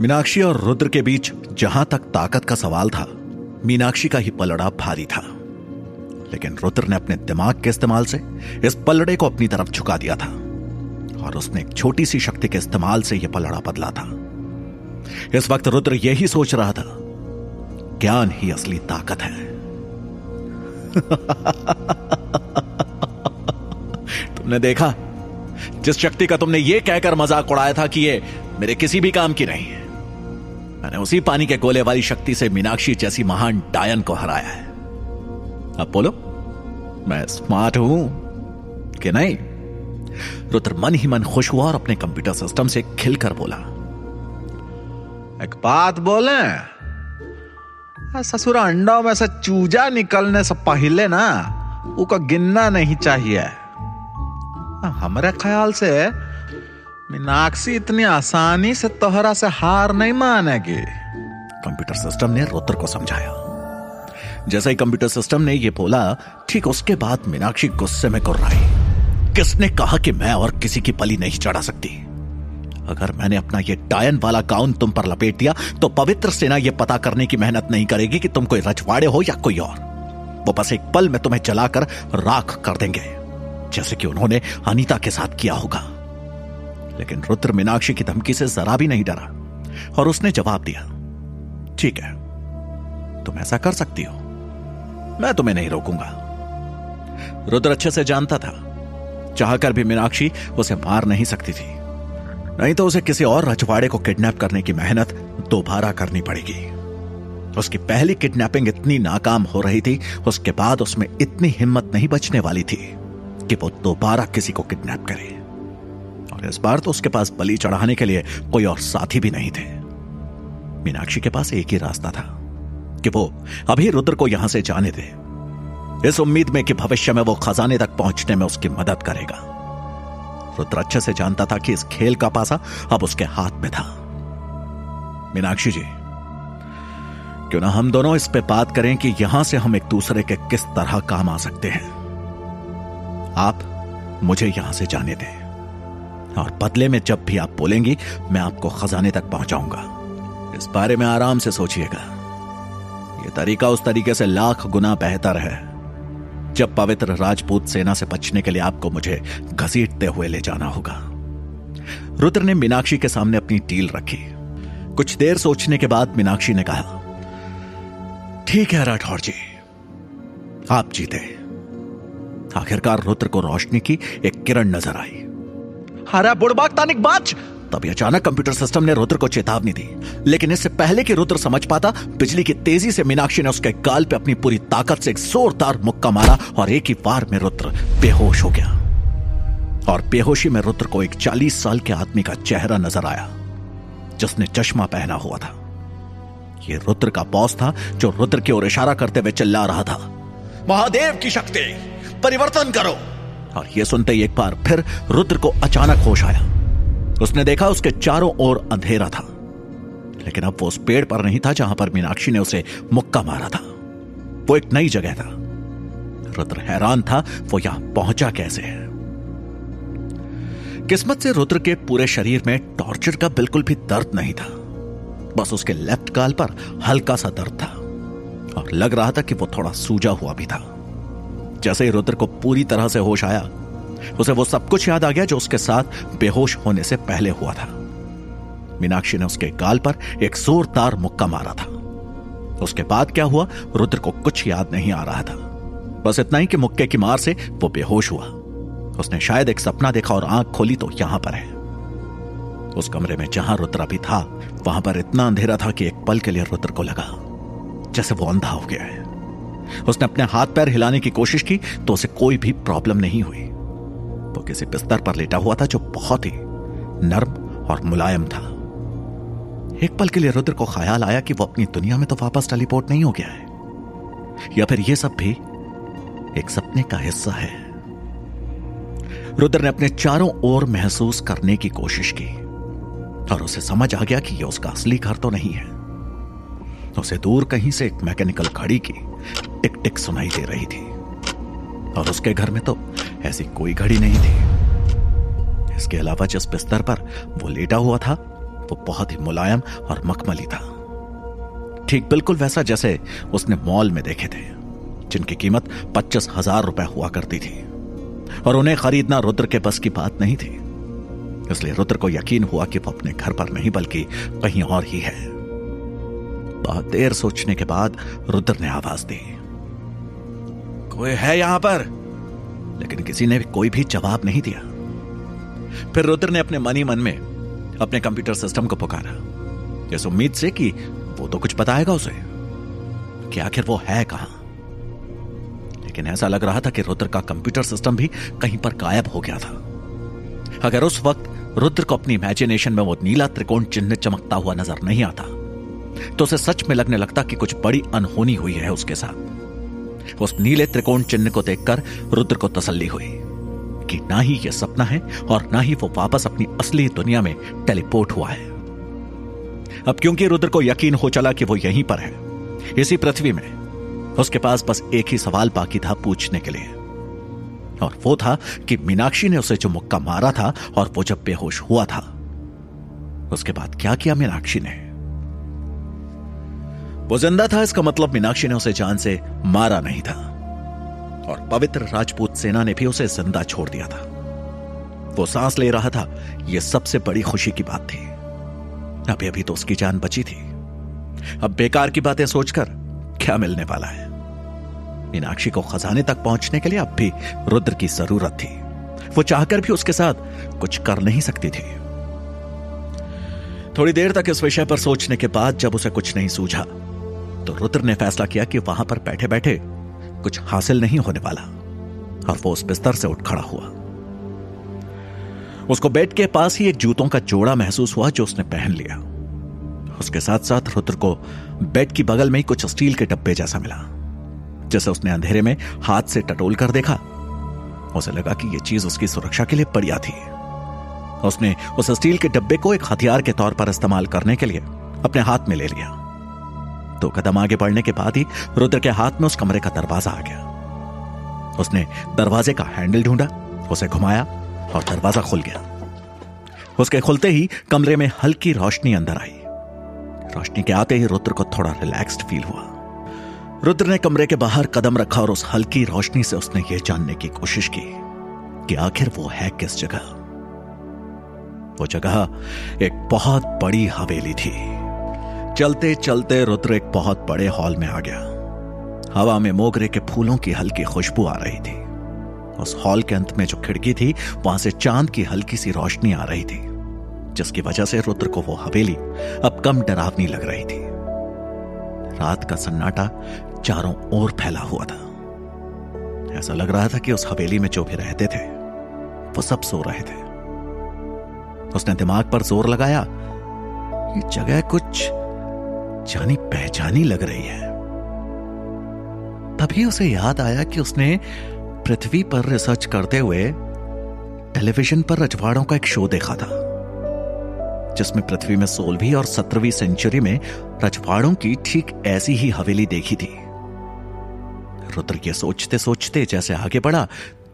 मीनाक्षी और रुद्र के बीच जहाँ तक ताकत का सवाल था, मीनाक्षी का ही पलड़ा भारी था। लेकिन रुद्र ने अपने दिमाग के इस्तेमाल से इस पलड़े को अपनी तरफ़ झुका दिया था और उसने एक छोटी सी शक्ति के इस्तेमाल से यह पलड़ा बदला था। इस वक्त रुद्र यही सोच रहा था, ज्ञान ही असली ताकत है। तुमने देखा? जिस शक्ति का तुमने यह कहकर मज़ाक उड़ाया था कि ये मेरे किसी भी काम की नहीं मैंने उसी पानी के गोले वाली शक्ति से मीनाक्षी जैसी महान डायन को हराया है। अब बोलो, मैं स्मार्ट हूँ कि नहीं? रुद्र मन ही मन खुश हुआ और अपने कंप्यूटर सिस्टम से खिलकर बोला, एक बात बोले ससुरा अंडा में से चूजा निकलने से पहले ना उसका गिनना नहीं चाहिए। हमारे ख्याल से मीनाक्षी इतनी आसानी से तोहरा से हार नहीं मानेगी। कंप्यूटर सिस्टम ने रुद्र को समझाया। जैसे ही कंप्यूटर सिस्टम ने यह बोला, ठीक उसके बाद मीनाक्षी गुस्से में कुर्राई किसने कहा कि मैं और किसी की पली नहीं चढ़ा सकती? अगर मैंने अपना ये टायन वाला गाउन तुम पर लपेट दिया तो पवित्र सेना यह पता करने की मेहनत नहीं करेगी कि तुम कोई रजवाड़े हो या कोई और। वो बस एक पल में तुम्हें जलाकर राख कर देंगे, जैसे कि उन्होंने अनीता के साथ किया होगा। लेकिन रुद्र मीनाक्षी की धमकी से जरा भी नहीं डरा और उसने जवाब दिया, ठीक है, तुम ऐसा कर सकती हो। मैं तुम्हें नहीं रोकूँगा। रुद्र अच्छे से जानता था, चाहकर भी मीनाक्षी उसे मार नहीं सकती थी। नहीं तो उसे किसी और रजवाड़े को किडनैप करने की मेहनत दोबारा करनी पड़ेगी। उसकी पहली किडनैपिंग इतनी नाकाम हो रही थी, उसके बाद उसमें इतनी हिम्मत नहीं बचने वाली थी कि वो दोबारा किसी को किडनैप करे। और इस बार तो उसके पास बलि चढ़ाने के लिए कोई और साथी भी नहीं थे। मीनाक्षी के पास एक ही रास्ता था कि वो अभी रुद्र को यहाँ से जाने दे। इस उम्मीद में कि भविष्य में वो खजाने तक पहुँचने में उसकी मदद करेगा। रुद्र अच्छे से जानता था कि इस खेल का पासा अब उसके हाथ में था। मीनाक्षी जी, क्यों ना हम दोनों इस पे बात करें कि यहाँ से हम एक दूसरे के किस तरह काम आ सकते हैं। आप मुझे यहाँ से जाने दें। और बदले में जब भी आप बोलेंगी, मैं आपको खजाने तक पहुंचाऊँगा। इस बारे में आराम से सोचिएगा। यह तरीका उस तरीके से लाख गुना बेहतर है। जब पवित्र राजपूत सेना से बचने के लिए आपको मुझे घसीटते हुए ले जाना होगा। रुद्र ने मीनाक्षी के सामने अपनी टील रखी। कुछ देर सोचने के बाद मीनाक्षी ने कहा, ठीक है राठौर जी, आप जीते। आखिरकार रुद्र को रोशनी की एक किरण नज़र आई। अरे बुड़बाक तानिक बाच तभी अचानक कंप्यूटर सिस्टम ने रुद्र को चेतावनी दी। लेकिन इससे पहले कि रुद्र समझ पाता, बिजली की तेज़ी से मीनाक्षी ने उसके गाल पे अपनी पूरी ताकत से एक जोरदार मुक्का मारा और एक ही बार में रुद्र बेहोश हो गया। और बेहोशी में रुद्र को एक चालीस साल के आदमी का चेहरा नज़र आया, जिसने चश्मा पहना हुआ था। यह रुद्र का बॉस था, जो रुद्र की ओर इशारा करते हुए चिल्ला रहा था। महादेव की शक्ति, परिवर्तन करो। और यह सुनते ही एक बार फिर रुद्र को अचानक होश आया। उसने देखा उसके चारों ओर अंधेरा था, लेकिन अब वो उस पेड़ पर नहीं था जहाँ पर मीनाक्षी ने उसे मुक्का मारा था। वो एक नई जगह था। रुद्र हैरान था, वो यहाँ पहुँचा कैसे है? किस्मत से रुद्र के पूरे शरीर में टॉर्चर का बिल्कुल भी दर्द नहीं था। बस उसके लेफ़्ट गाल पर हल्का सा दर्द था, और लग रहा था कि वो थोड़ा सूजा हुआ भी था। जैसे ही रुद्र को पूरी तरह से होश आया, उसे वो सब कुछ याद आ गया जो उसके साथ बेहोश होने से पहले हुआ था। मीनाक्षी ने उसके गाल पर एक जोरदार मुक्का मारा था। उसके बाद क्या हुआ, रुद्र को कुछ याद नहीं आ रहा था। बस इतना ही कि मुक्के की मार से वो बेहोश हुआ। उसने शायद एक सपना देखा और आँख खोली तो यहाँ पर है। उस कमरे में जहाँ रुद्र अभी था, वहाँ पर इतना अंधेरा था कि एक पल के लिए रुद्र को लगा, जैसे वो अंधा हो गया है। उसने अपने हाथ पैर हिलाने की कोशिश की तो उसे कोई भी प्रॉब्लम नहीं हुई। वो किसी बिस्तर पर लेटा हुआ था जो बहुत ही नर्म और मुलायम था। एक पल के लिए रुद्र को ख्याल आया कि वो अपनी दुनिया में तो वापस टेलीपोर्ट नहीं हो गया है। या फिर यह सब भी एक सपने का हिस्सा है। रुद्र ने अपने चारों ओर महसूस करने की कोशिश की और उसे समझ आ गया कि यह उसका असली घर तो नहीं है। उसे दूर कहीं से एक मैकेनिकल घड़ी की, टिक टिक सुनाई दे रही थी। और उसके घर में तो ऐसी कोई घड़ी नहीं थी। इसके अलावा जिस बिस्तर पर वो लेटा हुआ था, वो बहुत ही मुलायम और मखमली था। ठीक बिल्कुल वैसा जैसे उसने मॉल में देखे थे, जिनकी कीमत पच्चीस हज़ार रुपए हुआ करती थी। और उन्हें खरीदना रुद्र के बस की बात नहीं थी। इसलिए रुद्र को यकीन हुआ कि वो अपने घर पर नहीं, बल्कि कहीं और ही है। बहुत देर सोचने के बाद रुद्र ने आवाज़ दी। कोई है यहाँ पर? लेकिन किसी ने कोई भी जवाब नहीं दिया। फिर रुद्र ने अपने मनी मन में अपने कंप्यूटर सिस्टम को पुकारा। इस उम्मीद से कि वो तो कुछ बताएगा उसे। कि आखिर वो है कहाँ? लेकिन ऐसा लग रहा था कि रुद्र का कंप्यूटर सिस्टम भी कहीं पर गायब हो गया था। अगर उस वक्त रुद्र को अपनी इमेजिनेशन में वो नीला त्रिकोण चिन्ह चमकता हुआ नज़र नहीं आता तो उसे सच में लगने लगता कि कुछ बड़ी अनहोनी हुई है उसके साथ। उस नीले त्रिकोण चिन्ह को देखकर रुद्र को तसल्ली हुई कि ना ही यह सपना है और ना ही वो वापस अपनी असली दुनिया में टेलीपोर्ट हुआ है। अब क्योंकि रुद्र को यकीन हो चला कि वो यहीं पर है, इसी पृथ्वी में, उसके पास बस एक ही सवाल बाकी था पूछने के लिए। और वो था कि मीनाक्षी ने उसे जो मुक्का मारा था और वो जब बेहोश हुआ था, उसके बाद क्या किया मीनाक्षी ने? वो ज़िंदा था, इसका मतलब मीनाक्षी ने उसे जान से मारा नहीं था। और पवित्र राजपूत सेना ने भी उसे ज़िंदा छोड़ दिया था। वो सांस ले रहा था यह सबसे बड़ी खुशी की बात थी। अभी अभी तो उसकी जान बची थी। अब बेकार की बातें सोचकर क्या मिलने वाला है? मीनाक्षी को खजाने तक पहुँचने के लिए अब भी रुद्र की ज़रूरत थी। वो चाहकर भी उसके साथ कुछ कर नहीं सकती थी। थोड़ी देर तक इस विषय पर सोचने के बाद जब उसे कुछ नहीं सूझा तो रुद्र ने फैसला किया कि वहाँ पर बैठे बैठे कुछ हासिल नहीं होने वाला और वो उस बिस्तर से उठ खड़ा हुआ। उसको बेड के पास ही एक जूतों का जोड़ा महसूस हुआ जो उसने पहन लिया। उसके साथ साथ रुद्र को बेड की बगल में ही कुछ स्टील के डब्बे जैसा मिला, जैसे उसने अंधेरे में हाथ से टटोल कर देखा। उसे लगा कि यह चीज़ उसकी सुरक्षा के लिए बढ़िया थी। उसने उस स्टील के डब्बे को एक हथियार के तौर पर इस्तेमाल करने के लिए अपने हाथ में ले लिया। दो कदम आगे बढ़ने के बाद ही रुद्र के हाथ में उस कमरे का दरवाज़ा आ गया। उसने दरवाजे का हैंडल ढूंढा, उसे घुमाया और दरवाज़ा खुल गया। उसके खुलते ही कमरे में हल्की रोशनी अंदर आई। रोशनी के आते ही रुद्र को थोड़ा रिलैक्स्ड फील हुआ। रुद्र ने कमरे के बाहर कदम रखा और उस हल्की रोशनी से उसने यह जानने की कोशिश की कि आखिर वो है किस जगह। वो जगह एक बहुत बड़ी हवेली थी। चलते चलते रुद्र एक बहुत बड़े हॉल में आ गया। हवा में मोगरे के फूलों की हल्की खुशबू आ रही थी। उस हॉल के अंत में जो खिड़की थी, वहाँ से चाँद की हल्की सी रोशनी आ रही थी, जिसकी वजह से रुद्र को वो हवेली अब कम डरावनी लग रही थी। रात का सन्नाटा चारों ओर फैला हुआ था। ऐसा लग रहा था कि उस हवेली में जो भी रहते थे, वो सब सो रहे थे। उसने दिमाग पर ज़ोर लगाया, ये जगह कुछ जानी पहचानी लग रही है। तभी उसे याद आया कि उसने पृथ्वी पर रिसर्च करते हुए टेलीविज़न पर रजवाड़ों का एक शो देखा था, जिसमें पृथ्वी में सोलहवीं और सत्रहवीं सेंचुरी में रजवाड़ों की ठीक ऐसी ही हवेली देखी थी। रुद्र ये सोचते सोचते जैसे आगे बढ़ा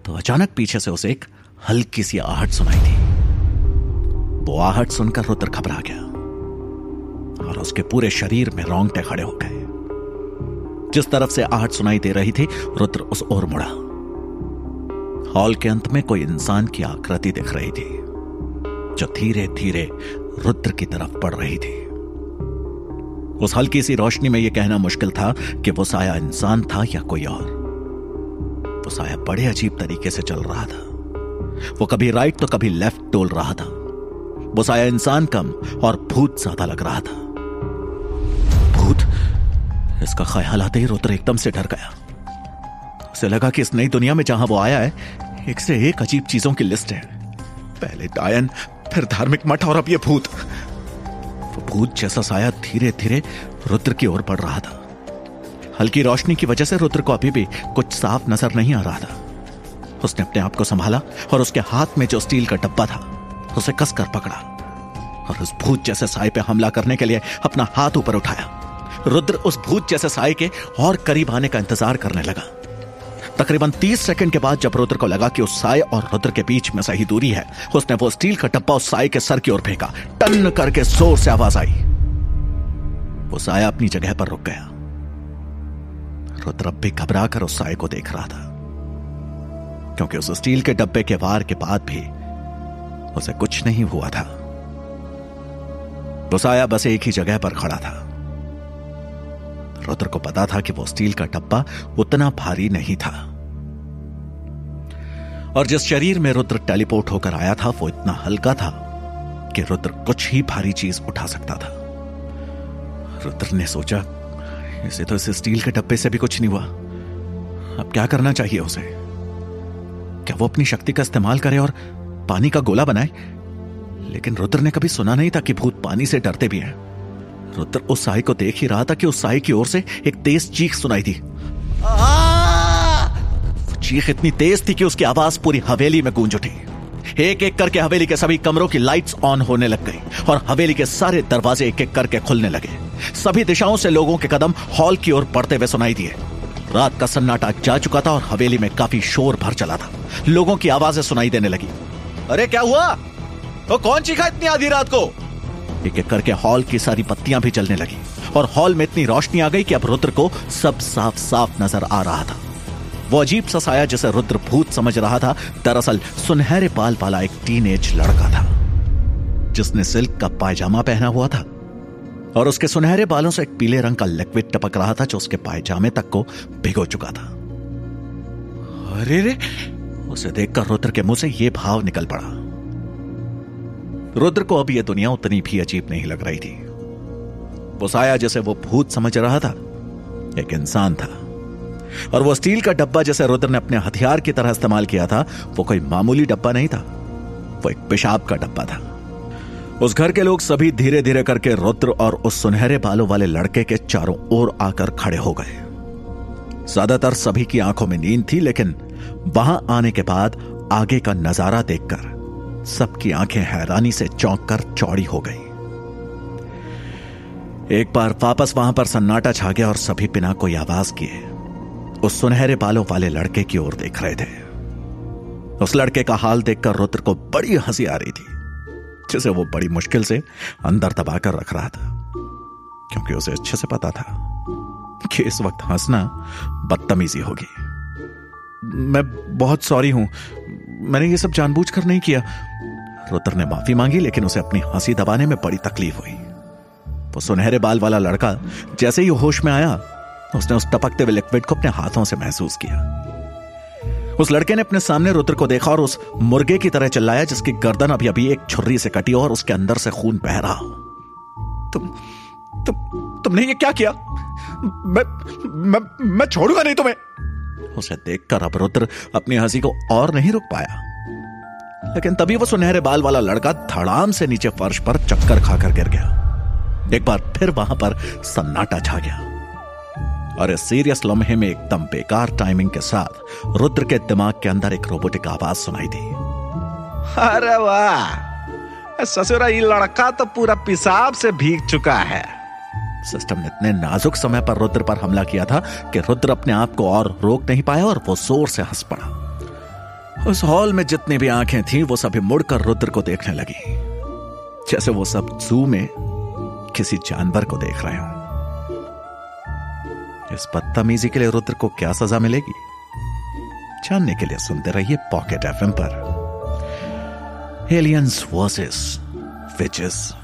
तो अचानक पीछे से उसे एक हल्की सी आहट सुनाई थी वो आहट सुनकर रुद्र घबरा गया। उसके पूरे शरीर में रोंगटे खड़े हो गए। जिस तरफ़ से आहट सुनाई दे रही थी, रुद्र उस ओर मुड़ा। हॉल के अंत में कोई इंसान की आकृति दिख रही थी, जो धीरे धीरे रुद्र की तरफ़ बढ़ रही थी। उस हल्की सी रोशनी में यह कहना मुश्किल था कि वो साया इंसान था या कोई और। वो साया बड़े अजीब तरीके से चल रहा था। वो कभी राइट तो कभी लेफ़्ट डोल रहा था। वो साया इंसान कम और भूत ज़्यादा लग रहा था। इसका ख्याल आते ही रुद्र एकदम से डर गया। उसे लगा कि इस नई दुनिया में जहाँ वो आया है, एक से एक अजीब चीज़ों की लिस्ट है। पहले डायन, फिर धार्मिक मठ और अब ये भूत। वो भूत जैसा साया धीरे धीरे रुद्र की ओर बढ़ रहा था। हल्की रोशनी की वजह से रुद्र को अभी भी कुछ साफ़ नज़र नहीं आ रहा था। उसने अपने आप को संभाला और उसके हाथ में जो स्टील का डब्बा था, उसे कसकर पकड़ा और उस भूत जैसे साय पे हमला करने के लिए अपना हाथ ऊपर उठाया। रुद्र उस भूत जैसे साय के और करीब आने का इंतज़ार करने लगा। तकरीबन तीस सेकंड के बाद जब रुद्र को लगा कि उस साय और रुद्र के बीच में सही दूरी है, उसने वो स्टील का डब्बा उस साय के सर की ओर फेंका। टन करके ज़ोर से आवाज़ आई। वो साया अपनी जगह पर रुक गया। रुद्र भी घबरा कर उस साय को देख रहा था, क्योंकि उस स्टील के डब्बे के वार के बाद भी उसे कुछ नहीं हुआ था। वो साया बस एक ही जगह पर खड़ा था। रुद्र को पता था कि वो स्टील का डब्बा उतना भारी नहीं था। और जिस शरीर में रुद्र टेलीपोर्ट होकर आया था, वो इतना हल्का था कि रुद्र कुछ ही भारी चीज़ उठा सकता था। रुद्र ने सोचा, इसे तो इस स्टील के डब्बे से भी कुछ नहीं हुआ। अब क्या करना चाहिए उसे? क्या वो अपनी शक्ति का इस्तेमाल करे और पानी का गोला बनाए? लेकिन रुद्र ने कभी सुना नहीं था कि भूत पानी से डरते भी हैं। रुद्र, उस साई को देख ही रहा था कि उस साई की ओर से एक तेज चीख सुनाई थी। चीख इतनी तेज थी कि उसकी आवाज़ पूरी हवेली में गूंज उठी। एक एक करके हवेली के सभी कमरों की लाइट्स ऑन होने लग गई और हवेली के सारे दरवाजे एक एक करके खुलने लगे। सभी दिशाओं से लोगों के कदम हॉल की ओर बढ़ते हुए सुनाई दिए। रात का सन्नाटा जा चुका था और हवेली में काफ़ी शोर भर चला था। लोगों की आवाज़ें सुनाई देने लगी। अरे, क्या हुआ? तो कौन चीखा इतनी आधी रात को? एक एक करके हॉल की सारी बत्तियाँ भी जलने लगी। और हॉल में इतनी रोशनी आ गई कि अब रुद्र को सब साफ़ साफ़ नज़र आ रहा था। वो अजीब सा साया जिसे रुद्र भूत समझ रहा था, दरअसल सुनहरे बाल वाला एक टीनेज लड़का था, जिसने सिल्क का पायजामा पहना हुआ था। और उसके सुनहरे बालों से एक पीले रंग का लिक्विड टपक रहा था, जो उसके पायजामे तक को भिगो चुका था। अरे रे! उसे देखकर रुद्र के मुँह से यह भाव निकल पड़ा। रुद्र को अब यह दुनिया उतनी भी अजीब नहीं लग रही थी। वो साया जैसे वो भूत समझ रहा था, एक इंसान था। और वो स्टील का डब्बा जैसे रुद्र ने अपने हथियार की तरह इस्तेमाल किया था, वो कोई मामूली डब्बा नहीं था, वो एक पेशाब का डब्बा था। उस घर के लोग सभी धीरे धीरे करके रुद्र और उस सुनहरे बालों वाले लड़के के चारों ओर आकर खड़े हो गए। ज़्यादातर सभी की आँखों में नींद थी, लेकिन वहाँ आने के बाद आगे का नज़ारा देखकर सबकी आँखें हैरानी से चौंक कर चौड़ी हो गई। एक बार वापस वहाँ पर सन्नाटा छा गया और सभी बिना कोई आवाज़ किए उस सुनहरे बालों वाले लड़के की ओर देख रहे थे। उस लड़के का हाल देखकर रुद्र को बड़ी हँसी आ रही थी, जिसे वो बड़ी मुश्किल से अंदर दबाकर रख रहा था, क्योंकि उसे अच्छे से पता था कि इस वक्त हंसना बदतमीजी होगी। मैं बहुत सॉरी हूँ मैंने ये सब जानबूझकर नहीं किया। रुद्र ने माफ़ी मांगी, लेकिन उसे अपनी हँसी दबाने में बड़ी तकलीफ़ हुई। वो सुनहरे बाल वाला लड़का जैसे ही होश में आया, उसने उस टपकते हुए लिक्विड को अपने हाथों से महसूस किया। उस लड़के ने अपने सामने रुद्र को देखा और उस मुर्गे की तरह चिल्लाया, जिसकी गर्दन अभी अभी एक छुर्री से कटी और उसके अंदर से खून बह रहा हो। तुम तुम, तुमने ये क्या किया? मैं मैं मैं छोड़ूँगा नहीं तुम्हें। उसे देखकर अब रुद्र अपनी हँसी को और नहीं रुक पाया। लेकिन तभी वो सुनहरे बाल वाला लड़का धड़ाम से नीचे फर्श पर चक्कर खाकर गिर गया। एक बार फिर वहाँ पर सन्नाटा छा गया। और इस सीरियस लम्हे में एकदम बेकार टाइमिंग के साथ रुद्र के दिमाग के अंदर एक रोबोटिक आवाज़ सुनाई दी। अरे वाह! ससुरा ये लड़का तो पूरा पिसाब से भीग चुका है। सिस्टम ने इतने नाजुक समय पर रुद्र पर हमला किया था कि रुद्र अपने आप को और रोक नहीं पाया और वो ज़ोर से हंस पड़ा। उस हॉल में जितनी भी आँखें थीं, वो सभी मुड़कर रुद्र को देखने लगी। जैसे वो सब जू में किसी जानवर को देख रहे हो। इस बदतमीजी के लिए रुद्र को क्या सजा मिलेगी? जानने के लिए सुनते रहिए पॉकेट एफएम पर। Aliens versus witches.